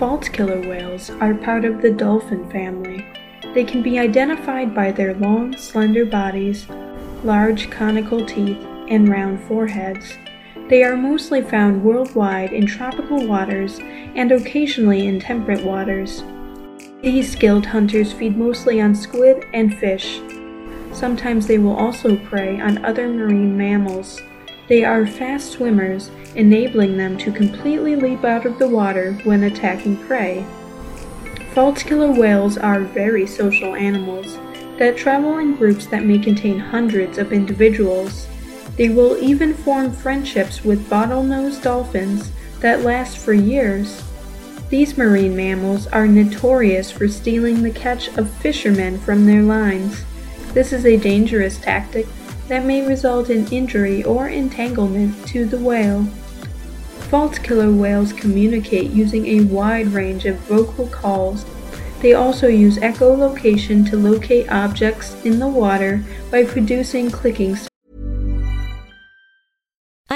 False killer whales are part of the dolphin family. They can be identified by their long, slender bodies, large conical teeth, and round foreheads. They are mostly found worldwide in tropical waters and occasionally in temperate waters. These skilled hunters feed mostly on squid and fish. Sometimes they will also prey on other marine mammals. They are fast swimmers, enabling them to completely leap out of the water when attacking prey. False killer whales are very social animals that travel in groups that may contain hundreds of individuals. They will even form friendships with bottlenose dolphins that last for years. These marine mammals are notorious for stealing the catch of fishermen from their lines. This is a dangerous tactic that may result in injury or entanglement to the whale. False killer whales communicate using a wide range of vocal calls. They also use echolocation to locate objects in the water by producing clicking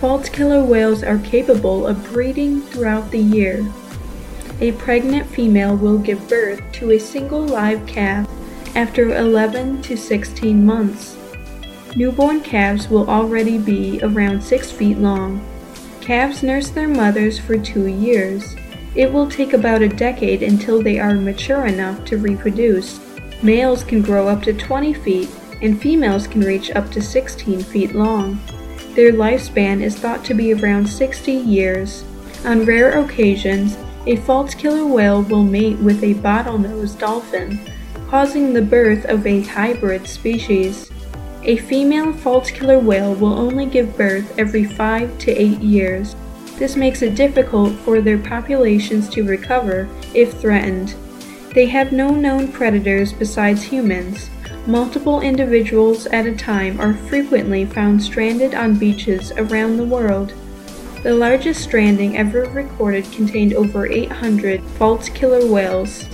False killer whales are capable of breeding throughout the year. A pregnant female will give birth to a single live calf after 11 to 16 months. Newborn calves will already be around 6 feet long. Calves nurse their mothers for two years. It will take about a decade until they are mature enough to reproduce. Males can grow up to 20 feet and females can reach up to 16 feet long. Their lifespan is thought to be around 60 years. On rare occasions, a false killer whale will mate with a bottlenose dolphin, causing the birth of a hybrid species. A female false killer whale will only give birth every 5 to 8 years. This makes it difficult for their populations to recover if threatened. They have no known predators besides humans. Multiple individuals at a time are frequently found stranded on beaches around the world. The largest stranding ever recorded contained over 800 false killer whales.